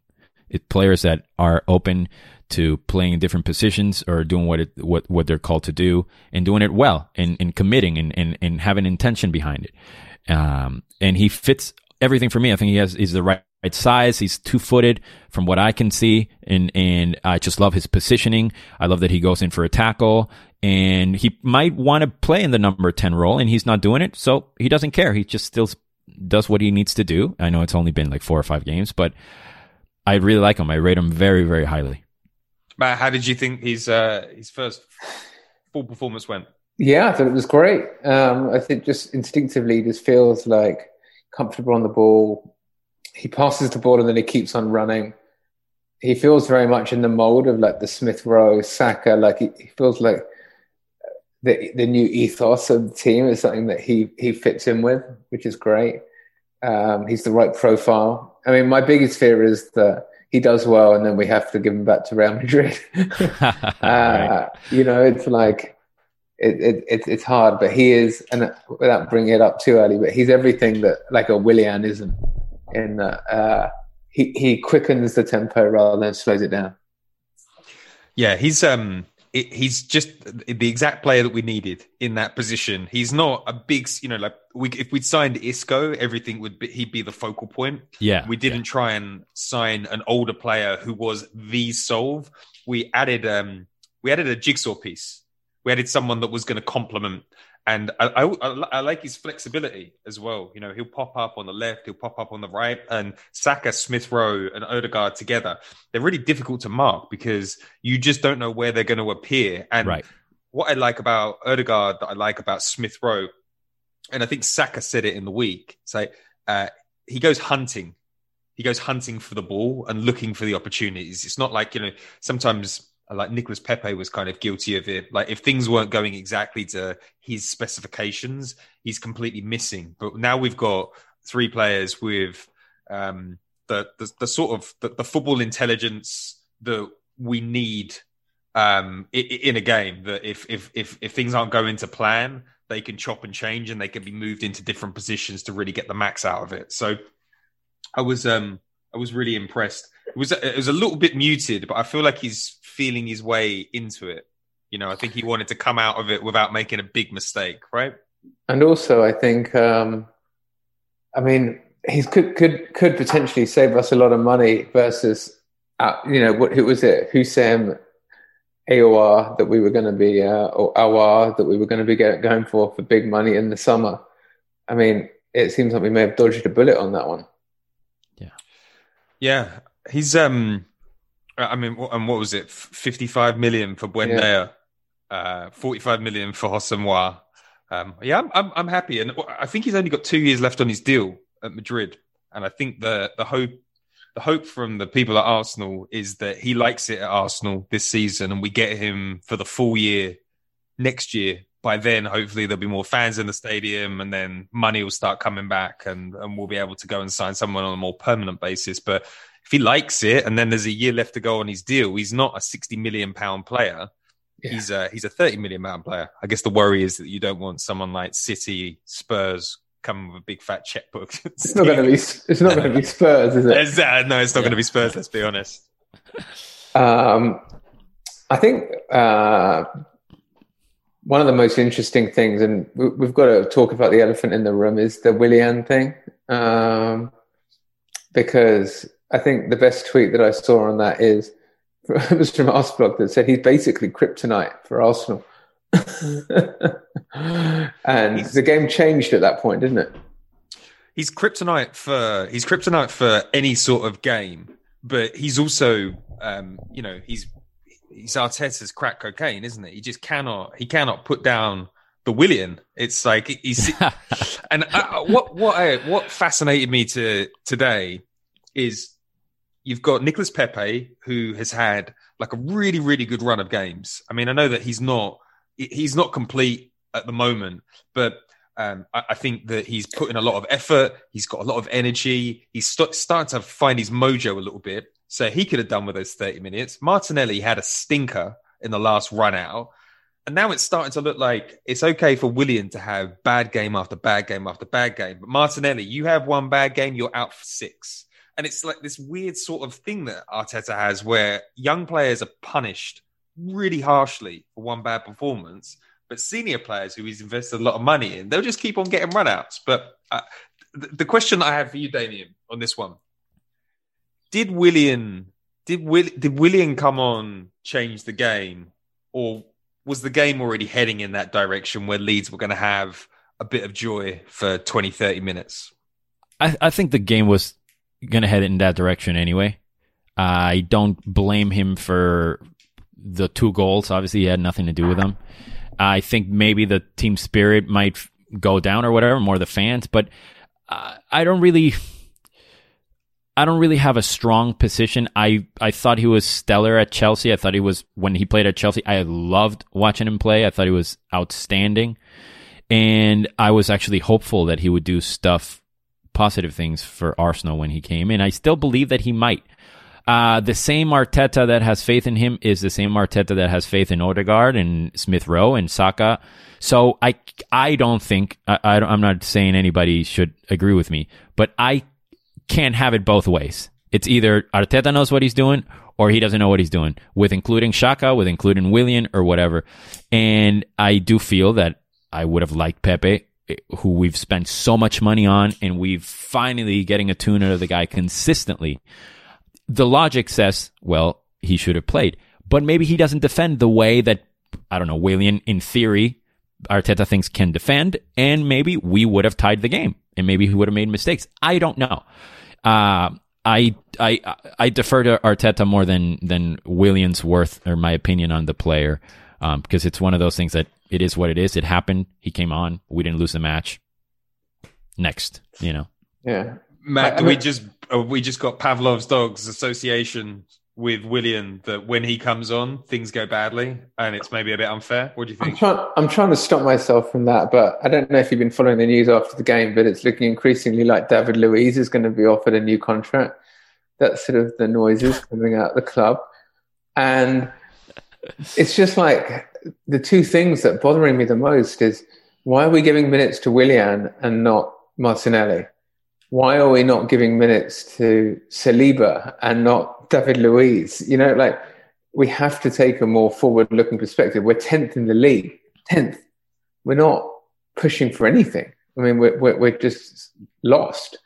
It players that are open to playing in different positions or doing what it what what they're called to do and doing it well and, and committing and, and and having intention behind it. Um, and he fits everything for me. I think he has he's the right right size. He's two footed from what I can see. And, and I just love his positioning. I love that he goes in for a tackle and he might want to play in the number 10 role and he's not doing it. So he doesn't care. He just still does what he needs to do. I know it's only been like four or five games, but I really like him. I rate him very, very highly. Matt, how did you think his, uh, his first full performance went? Yeah, I thought it was great. Um, I think just instinctively, just feels like comfortable on the ball, he passes the ball and then he keeps on running. He feels very much in the mold of like the Smith Rowe, Saka. Like he, he feels like the the new ethos of the team is something that he he fits in with, which is great. Um, he's the right profile. I mean, my biggest fear is that he does well and then we have to give him back to Real Madrid. [laughs] [laughs] uh, right. You know, it's like it, it, it, it's hard, but he is, and without bringing it up too early, but he's everything that like a Willian isn't in that uh, he he quickens the tempo rather than slows it down. Yeah, he's um it, he's just the exact player that we needed in that position. He's not a big, you know, like we if we'd signed Isco, everything would be he'd be the focal point. Yeah, we didn't yeah. try and sign an older player who was the solve. We added um we added a jigsaw piece. We added someone that was going to complement and I, I, I, like his flexibility as well. You know, he'll pop up on the left, he'll pop up on the right, and Saka, Smith Rowe, and Odegaard together. They're really difficult to mark because you just don't know where they're going to appear. And right. what I like about Odegaard, that I like about Smith Rowe, and I think Saka said it in the week. It's like uh, he goes hunting. He goes hunting for the ball and looking for the opportunities. It's not like you know sometimes like Nicolas Pepe was kind of guilty of it. Like if things weren't going exactly to his specifications, he's completely missing. But now we've got three players with um, the, the, the sort of the, the, football intelligence that we need um, in, in a game. That if if if if things aren't going to plan, they can chop and change, and they can be moved into different positions to really get the max out of it. So I was um I was really impressed. It was it was a little bit muted, but I feel like he's feeling his way into it. You know, I think he wanted to come out of it without making a big mistake, right? And also, I think, um, I mean, he could could could potentially save us a lot of money versus, uh, you know, what who was it? Houssem Aouar that we were going to be, uh, or Aouar that we were going to be get, going for for big money in the summer. I mean, it seems like we may have dodged a bullet on that one. Yeah, yeah. He's um I mean, and what was it? Fifty-five million for Buendia, yeah. uh, forty-five million for Asamoah. Um, yeah, I'm, I'm, I'm happy, and I think he's only got two years left on his deal at Madrid, and I think the the hope the hope from the people at Arsenal is that he likes it at Arsenal this season, and we get him for the full year next year. By then, hopefully, there'll be more fans in the stadium, and then money will start coming back, and, and we'll be able to go and sign someone on a more permanent basis. But if he likes it and then there's a year left to go on his deal, he's not a 60 million pound player. Yeah. He's a he's a 30 million pound player. I guess the worry is that you don't want someone like City, Spurs coming with a big fat checkbook. [laughs] It's not going to be it's not going to be Spurs, is it? It's, uh, no, it's not yeah. going to be Spurs. Let's be honest. Um, I think uh, one of the most interesting things, and we, have got to talk about the elephant in the room, is the Willian thing, um, because I think the best tweet that I saw on that is it was from Arsenal that said he's basically kryptonite for Arsenal. [laughs] and He's- the game changed at that point, didn't it? he's kryptonite for he's kryptonite for any sort of game, but he's also um, you know he's he's Arteta's crack cocaine, isn't it? He just cannot he cannot put down the Willian. It's like he's [laughs] and uh, what what I, what fascinated me to today is you've got Nicolas Pepe who has had like a really really good run of games. I mean, I know that he's not he's not complete at the moment, but um, I, I think that he's putting a lot of effort. He's got a lot of energy. He's st- starting to find his mojo a little bit. So he could have done with those 30 minutes. Martinelli had a stinker in the last run out. And now it's starting to look like it's okay for William to have bad game after bad game after bad game. But Martinelli, you have one bad game, you're out for six. And it's like this weird sort of thing that Arteta has where young players are punished really harshly for one bad performance. But senior players who he's invested a lot of money in, they'll just keep on getting runouts. But uh, the, the question I have for you, Demian, on this one: Did Willian did Will, did William come on change the game, or was the game already heading in that direction where Leeds were going to have a bit of joy for 20, 30 minutes? I, I think the game was going to head in that direction anyway. I don't blame him for the two goals. Obviously, he had nothing to do with them. I think maybe the team spirit might go down or whatever, more the fans, but uh, I don't really. I don't really have a strong position. I, I thought he was stellar at Chelsea. I thought he was when he played at Chelsea. I loved watching him play. I thought he was outstanding, and I was actually hopeful that he would do stuff positive things for Arsenal when he came in. I still believe that he might. Uh, the same Arteta that has faith in him is the same Arteta that has faith in Odegaard and Smith Rowe and Saka. So I, I don't think I, I I'm not saying anybody should agree with me, but I can't have it both ways. It's either Arteta knows what he's doing or he doesn't know what he's doing with including Xhaka, with including Willian or whatever. And I do feel that I would have liked Pepe, who we've spent so much money on, and we've finally getting a tune out of the guy consistently. The logic says, well, he should have played, but maybe he doesn't defend the way that I don't know, Willian in theory, Arteta thinks can defend, and maybe we would have tied the game, and maybe he would have made mistakes. I don't know. Uh, I I I defer to Arteta more than than Williams worth or my opinion on the player um, because it's one of those things that it is what it is. It happened. He came on. We didn't lose the match. Next, you know. Yeah. Matt, I- do we just uh, we just got Pavlov's dogs association with William that when he comes on, things go badly, and it's maybe a bit unfair. What do you I'm think? trying, I'm trying to stop myself from that, but I don't know if you've been following the news after the game, but it's looking increasingly like David Luiz is going to be offered a new contract. That's sort of the noises coming out of the club. And it's just like the two things that bothering me the most is why are we giving minutes to Willian and not Martinelli? Why are we not giving minutes to Saliba and not David Luiz? You know, like we have to take a more forward-looking perspective. We're tenth in the league, tenth. We're not pushing for anything. I mean, we're we're, we're just lost.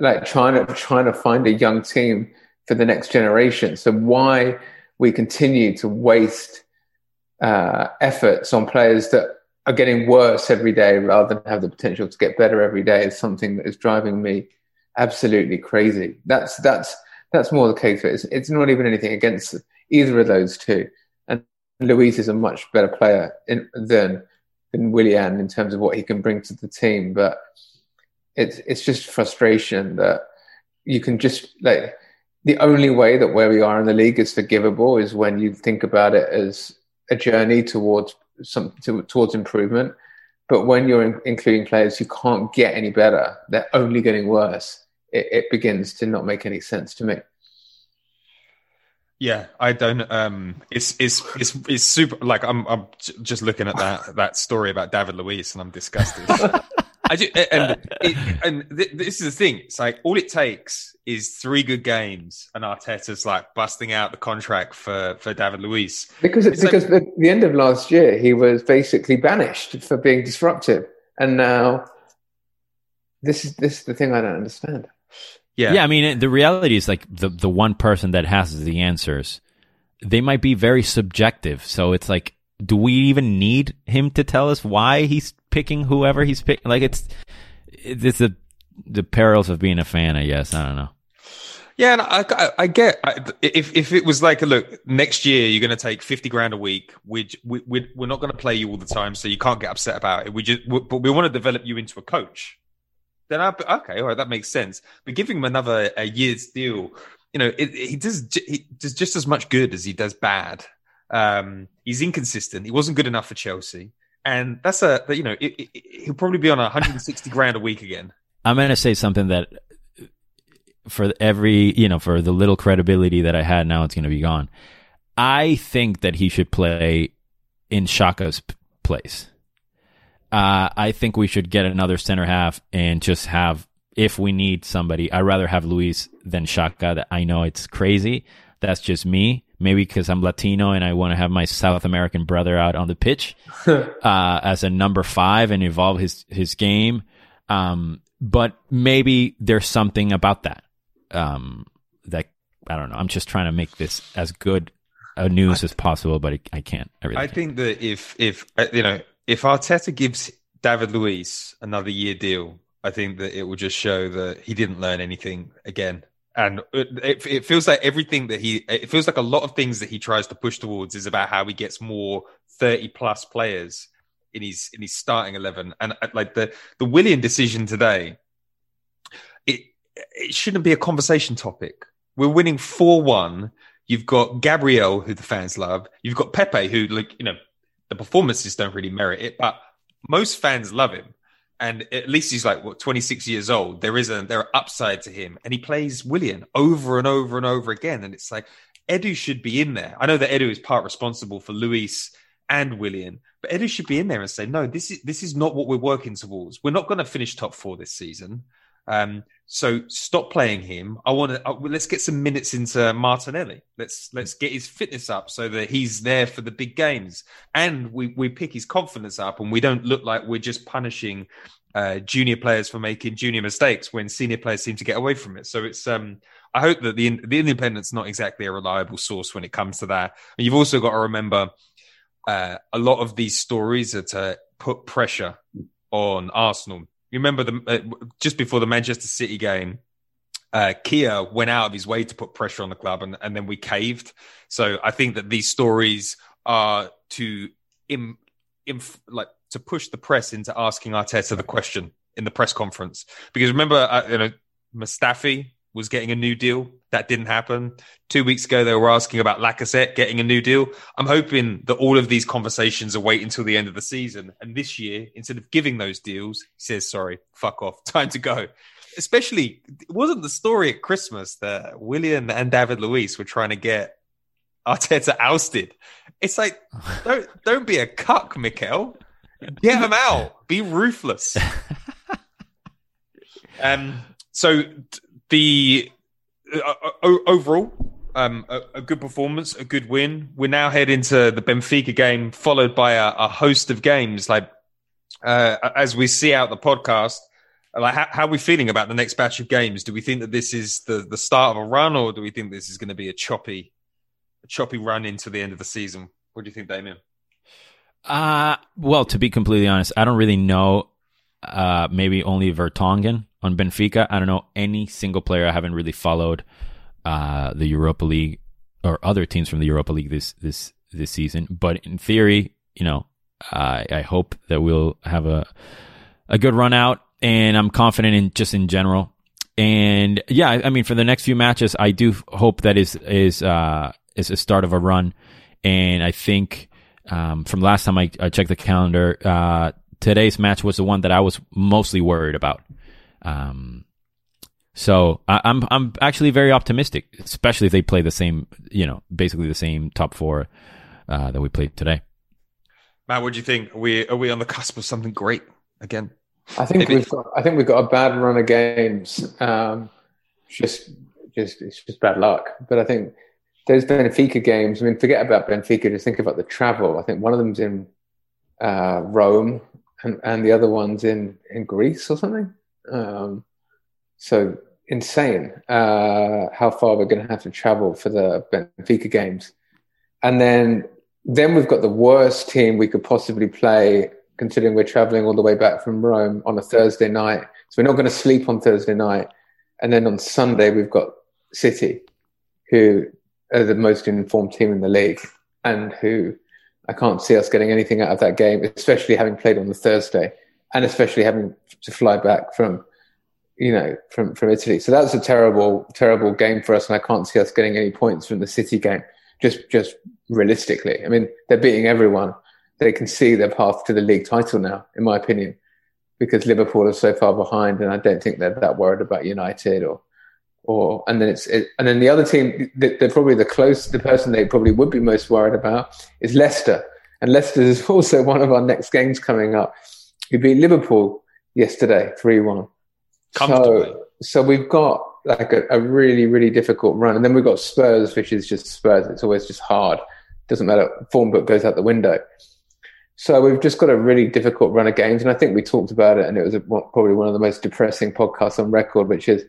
Like trying to trying to find a young team for the next generation. So why we continue to waste uh, efforts on players that are getting worse every day rather than have the potential to get better every day is something that is driving me absolutely crazy. That's that's that's more the case. It's, it's not even anything against either of those two. And Luiz is a much better player in, than than Willian in terms of what he can bring to the team. But it's it's just frustration that you can just like the only way that where we are in the league is forgivable is when you think about it as a journey towards some to, towards improvement. But when you're in, including players who can't get any better, they're only getting worse. It, it begins to not make any sense to me. Yeah, I don't. Um, it's it's it's it's super. Like I'm I'm j- just looking at that that story about David Luiz, and I'm disgusted. [laughs] I do, and it, and th- this is the thing. It's like all it takes is three good games, and Arteta's like busting out the contract for for David Luiz. Because It's like- because at the end of last year, he was basically banished for being disruptive, and now this is this is the thing I don't understand. Yeah, Yeah, I mean, the reality is like the the one person that has the answers they might be very subjective. So it's like, do we even need him to tell us why he's picking whoever he's picking? Like it's it's the the perils of being a fan. I guess I don't know. Yeah, and I, I, I get I, if if it was like, look, next year you're going to take fifty grand a week. We, we, we we're not going to play you all the time, so you can't get upset about it. We just, we, but we want to develop you into a coach. Then I, okay, all right, that makes sense. But giving him another a year's deal, you know, it, he does he does just as much good as he does bad. Um, he's inconsistent. He wasn't good enough for Chelsea, and that's a you know it, it, he'll probably be on 160 grand a week again. I'm going to say something that for every you know for the little credibility that I had, now it's going to be gone. I think that he should play in Xhaka's place. Uh, I think we should get another center half and just have, if we need somebody, I'd rather have Luiz than Shaka. That I know it's crazy. That's just me. Maybe because I'm Latino and I want to have my South American brother out on the pitch [laughs] uh, as a number five and evolve his his game. Um, but maybe there's something about that um, that I don't know. I'm just trying to make this as good a news I, as possible, but I can't. I, really I can't. think that if if uh, you know if Arteta gives David Luiz another year deal, I think that it will just show that he didn't learn anything again. And it, it, feels like everything that he, it feels like a lot of things that he tries to push towards is about how he gets more 30 plus players in his, in his starting 11. And uh, like the, the Willian decision today, it, it shouldn't be a conversation topic. We're winning 4 1. You've got Gabriel, who the fans love. You've got Pepe, who, like, you know, the performances don't really merit it, but most fans love him. And at least he's like what 26 years old. There is a there are upside to him, and he plays Willian over and over and over again. And it's like Edu should be in there. I know that Edu is part responsible for Luiz and Willian, but Edu should be in there and say, no, this is this is not what we're working towards. We're not going to finish top four this season. Um, so stop playing him. I want to uh, let's get some minutes into Martinelli. Let's let's get his fitness up so that he's there for the big games, and we we pick his confidence up, and we don't look like we're just punishing uh, junior players for making junior mistakes when senior players seem to get away from it. So it's um, I hope that the the independent's not exactly a reliable source when it comes to that. And you've also got to remember uh, a lot of these stories are to put pressure on Arsenal you remember the uh, just before the Manchester City game, uh, Kia went out of his way to put pressure on the club, and, and then we caved. So I think that these stories are to Im, Im, like to push the press into asking Arteta the question in the press conference. Because remember, uh, you know, Mustafi was getting a new deal. That didn't happen. Two weeks ago, they were asking about Lacazette getting a new deal. I'm hoping that all of these conversations are waiting until the end of the season. And this year, instead of giving those deals, he says, sorry, fuck off, [laughs] time to go. Especially, it wasn't the story at Christmas that William and David Luiz were trying to get Arteta ousted. It's like, [laughs] don't, don't be a cuck, Mikel. Get him out. Be ruthless. [laughs] um, so the overall um, a, a, good performance, a good win. We're now head into the Benfica game, followed by a, a host of games. Like uh, as we see out the podcast, like how, how, are we feeling about the next batch of games? Do we think that this is the the start of a run, or do we think this is going to be a choppy, a choppy run into the end of the season? What do you think, Demian? Uh well, to be completely honest, I don't really know. Uh, maybe only Vertonghen on Benfica. I don't know any single player. I haven't really followed uh, the Europa League or other teams from the Europa League this this this season. But in theory, you know, I, I hope that we'll have a a good run out, and I'm confident in just in general. And yeah, I mean, for the next few matches, I do hope that is is uh, is a start of a run. And I think um, from last time I, I checked the calendar, uh, today's match was the one that I was mostly worried about. Um, so I, am I'm, I'm actually very optimistic, especially if they play the same, you know, basically the same top four uh, that we played today. Matt, what do you think? Are we are we on the cusp of something great again? I think Maybe. we've got I think we've got a bad run of games. Um, just just it's just bad luck. But I think those Benfica games. I mean, forget about Benfica. Just think about the travel. I think one of them's in uh, Rome, and, and the other one's in in Greece or something. Um, so insane uh, how far we're going to have to travel for the Benfica games. and then then we've got the worst team we could possibly play, considering we're traveling all the way back from Rome on a Thursday night. So we're not going to sleep on Thursday night, and then on Sunday we've got City, who are the most informed team in the league, and who I can't see us getting anything out of that game, especially having played on the Thursday, and especially having to fly back from you know, from, from Italy. So that's a terrible, terrible game for us. And I can't see us getting any points from the City game. Just, just realistically. I mean, they're beating everyone. They can see their path to the league title now, in my opinion, because Liverpool are so far behind. And I don't think they're that worried about United or, or, and then it's, it, and then the other team, they're probably the close, the person they probably would be most worried about is Leicester. And Leicester is [laughs] also one of our next games coming up. We beat Liverpool yesterday, 3 1 so, so we've got like a, a, really, really difficult run. And then we've got Spurs, which is just Spurs. It's always just hard. Doesn't matter. Form book goes out the window. So we've just got a really difficult run of games. And I think we talked about it, and it was a, probably one of the most depressing podcasts on record, which is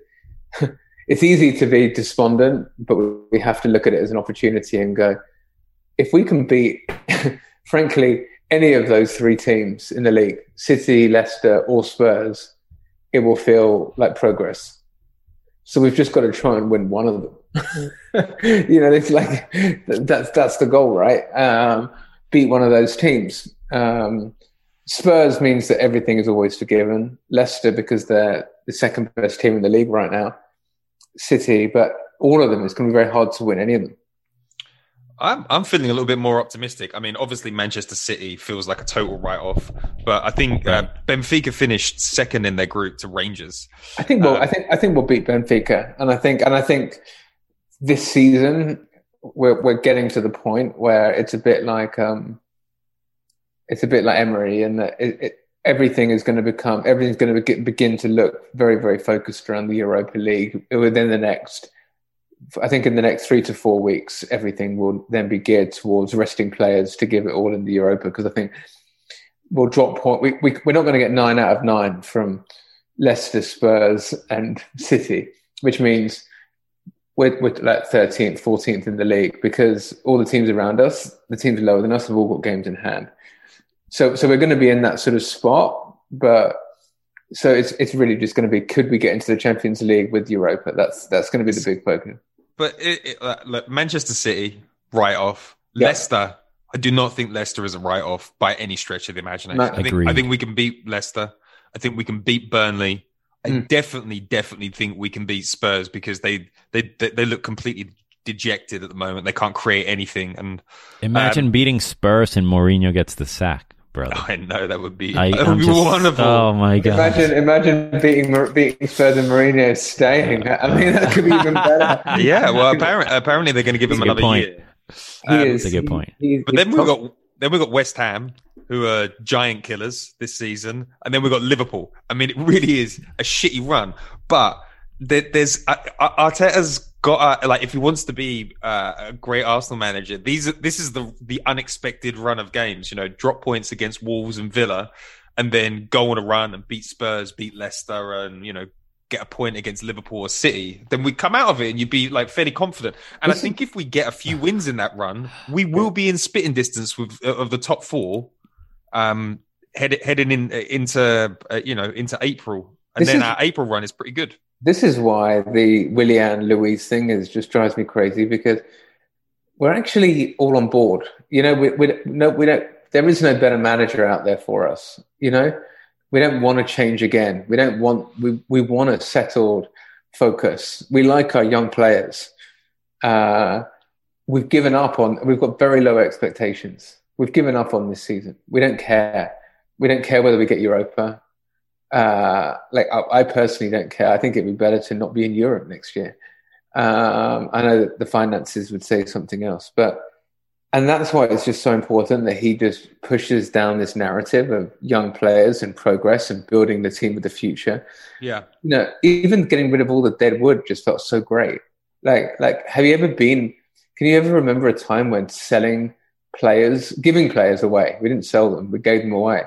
[laughs] it's easy to be despondent, but we have to look at it as an opportunity and go, if we can beat, [laughs] frankly, any of those three teams in the league, City, Leicester, or Spurs, it will feel like progress. So we've just got to try and win one of them. [laughs] you know, it's like that's that's the goal, right? Um, beat one of those teams. Um, Spurs means that everything is always forgiven. Leicester because they're the second best team in the league right now. City, but all of them, it's going to be very hard to win any of them. I'm I'm feeling a little bit more optimistic. I mean, obviously Manchester City feels like a total write off, but I think uh, Benfica finished second in their group to Rangers. I think we'll, um, I think I think we'll beat Benfica, and I think and I think this season we're we're getting to the point where it's a bit like um, it's a bit like Emery, and that it, it, everything is going to become everything's going to begin to look very very focused around the Europa League within the next I think in the next three to four weeks, everything will then be geared towards resting players to give it all in the Europa because I think we'll drop point. We, we, we're not going to get nine out of nine from Leicester, Spurs, and [laughs] City, which means we're, we're like 13th, 14th in the league because all the teams around us, the teams lower than us, have all got games in hand. So, so we're going to be in that sort of spot, but so it's it's really just going to be could we get into the Champions League with Europa? That's that's going to be the big focus. But it, it, uh, look, Manchester City write off. Yeah. Leicester, I do not think Leicester is a write off by any stretch of the imagination. No, I think I think we can beat Leicester. I think we can beat Burnley. I mm. definitely, definitely think we can beat Spurs because they they they, they look completely dejected at the moment. They can't create anything. And imagine um, beating Spurs and Mourinho gets the sack brother. [laughs] I know that would be, I, that would be just, wonderful. Oh my god! Imagine, imagine beating beating Spurs and Mourinho staying. I mean, that could be even better. [laughs] yeah, well, apparently, apparently they're going to give him another point. year. Um, is, That's a good point. He, but then we've got then we've got West Ham, who are giant killers this season, and then we've got Liverpool. I mean, it really is a shitty run, but there, there's uh, Arteta's got uh, like if he wants to be uh, a great Arsenal manager, these this is the the unexpected run of games. You know, drop points against Wolves and Villa, and then go on a run and beat Spurs, beat Leicester, and you know get a point against Liverpool or City. Then we come out of it and you'd be like fairly confident. And I think if we get a few wins in that run, we [sighs] will be in spitting distance with uh, of the top four. Um, head, heading in into uh, you know into April, and then is- our April run is pretty good this is why the Willian Luiz thing is just drives me crazy because we're actually all on board. You know, we, we no, we don't. There is no better manager out there for us. You know, we don't want to change again. We don't want. We we want a settled focus. We like our young players. Uh, we've given up on. We've got very low expectations. We've given up on this season. We don't care. We don't care whether we get Europa uh, like I, I, personally don't care. I think it'd be better to not be in Europe next year. Um, I know that the finances would say something else, but and that's why it's just so important that he just pushes down this narrative of young players and progress and building the team of the future. Yeah, you know, even getting rid of all the dead wood just felt so great. Like, like, have you ever been? Can you ever remember a time when selling players, giving players away? We didn't sell them; we gave them away.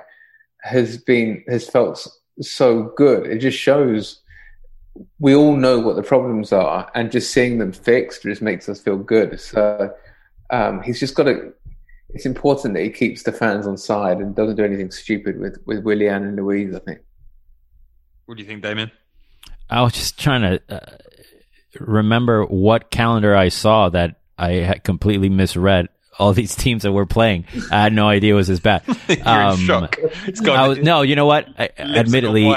Has been has felt so good. It just shows we all know what the problems are, and just seeing them fixed just makes us feel good. So um, he's just got to. It's important that he keeps the fans on side and doesn't do anything stupid with with Willian and Luiz. I think. What do you think, Demian? I was just trying to uh, remember what calendar I saw that I had completely misread all these teams that we're playing. I had no idea it was as bad. [laughs] You're Um, shock. It's I was, no, you know what? I, admittedly,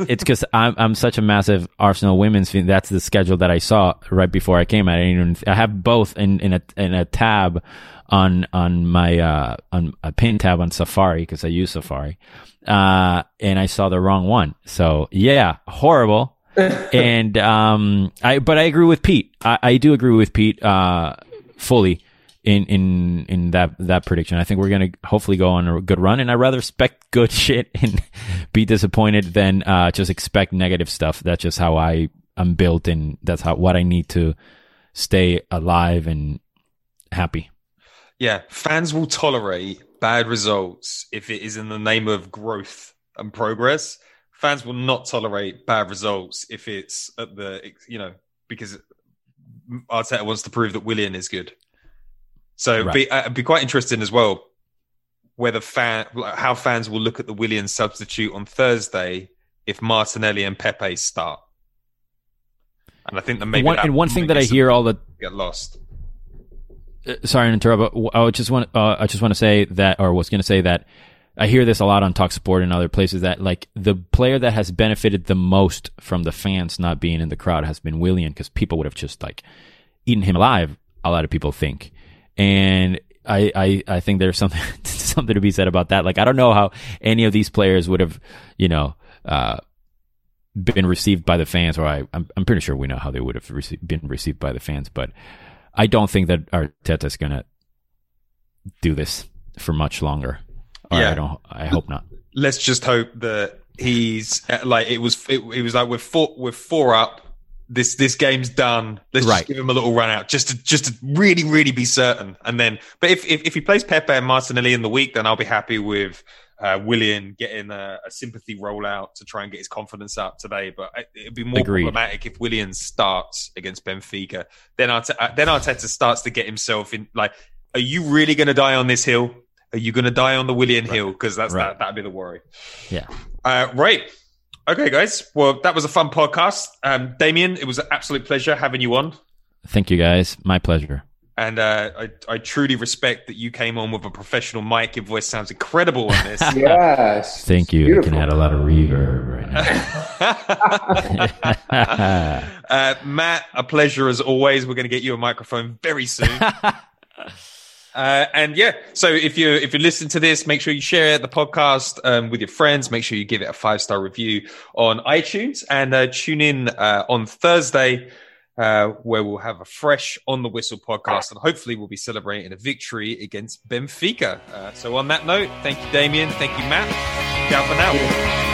it's because I'm I'm such a massive Arsenal women's fan. That's the schedule that I saw right before I came. I didn't even. I have both in in a in a tab on on my uh on a pin tab on Safari because I use Safari, uh, and I saw the wrong one. So yeah, horrible. [laughs] and um, I but I agree with Pete. I, I do agree with Pete uh fully in in in that that prediction. I think we're gonna hopefully go on a good run, and I rather expect good [laughs] shit and be disappointed than uh, just expect negative stuff. That's just how I am built, and that's how what I need to stay alive and happy. Yeah, fans will tolerate bad results if it is in the name of growth and progress. Fans will not tolerate bad results if it's at the you know because Arteta wants to prove that Willian is good. So it'd be, uh, be quite interesting as well whether fan how fans will look at the Willian substitute on Thursday if Martinelli and Pepe start. And I think that maybe one, that and one thing that I hear all the get lost. uh, sorry to interrupt, but I just want uh, I just want to say that, or was going to say that I hear this a lot on Talk Sport and other places that like the player that has benefited the most from the fans not being in the crowd has been Willian because people would have just like eaten him alive. A lot of people think, and I I, I think there's something [laughs] something to be said about that. Like I don't know how any of these players would have you know. Uh, been received by the fans, or I, I'm, I'm pretty sure we know how they would have rece- been received by the fans, but I don't think that Arteta's gonna do this for much longer. Or Yeah. I don't. I hope not. let's just hope that he's like it was. It, it was like we're four. We're four up. This this game's done. Let's Right. just give him a little run out, just to just to really really be certain. And then, but if if, if he plays Pepe and Martinelli in the week, then I'll be happy with uh, Willian getting a, a sympathy rollout to try and get his confidence up today. But it- it'd be more Agreed. problematic if Willian starts against Benfica. Then Arteta, uh, then Arteta starts to get himself in. Like, are you really going to die on this hill? Are you going to die on the Willian hill? Because that's Right. that. That'd be the worry. Yeah. Uh, right. Okay, guys. Well, that was a fun podcast. Um, Demian, it was an absolute pleasure having you on. Thank you, guys. My pleasure. And uh, I, I truly respect that you came on with a professional mic. Your voice sounds incredible on this. [laughs] Yes. Thank you. Beautiful. I can add a lot of reverb right now. [laughs] uh, Matt, a pleasure as always. We're going to get you a microphone very soon. [laughs] Uh, and yeah, so if you if you listen to this, make sure you share the podcast um, with your friends. Make sure you give it a five star review on iTunes, and uh, tune in uh, on Thursday, uh, where we'll have a fresh on the whistle podcast, and hopefully we'll be celebrating a victory against Benfica. Uh, so on that note, thank you, Demian. Thank you, Matt. Ciao for now.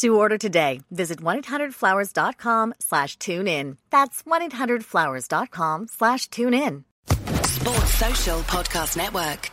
To order today, visit 1-800-Flowers.com slash tune in. That's 1-800-Flowers.com slash tune in. Sports Social Podcast Network.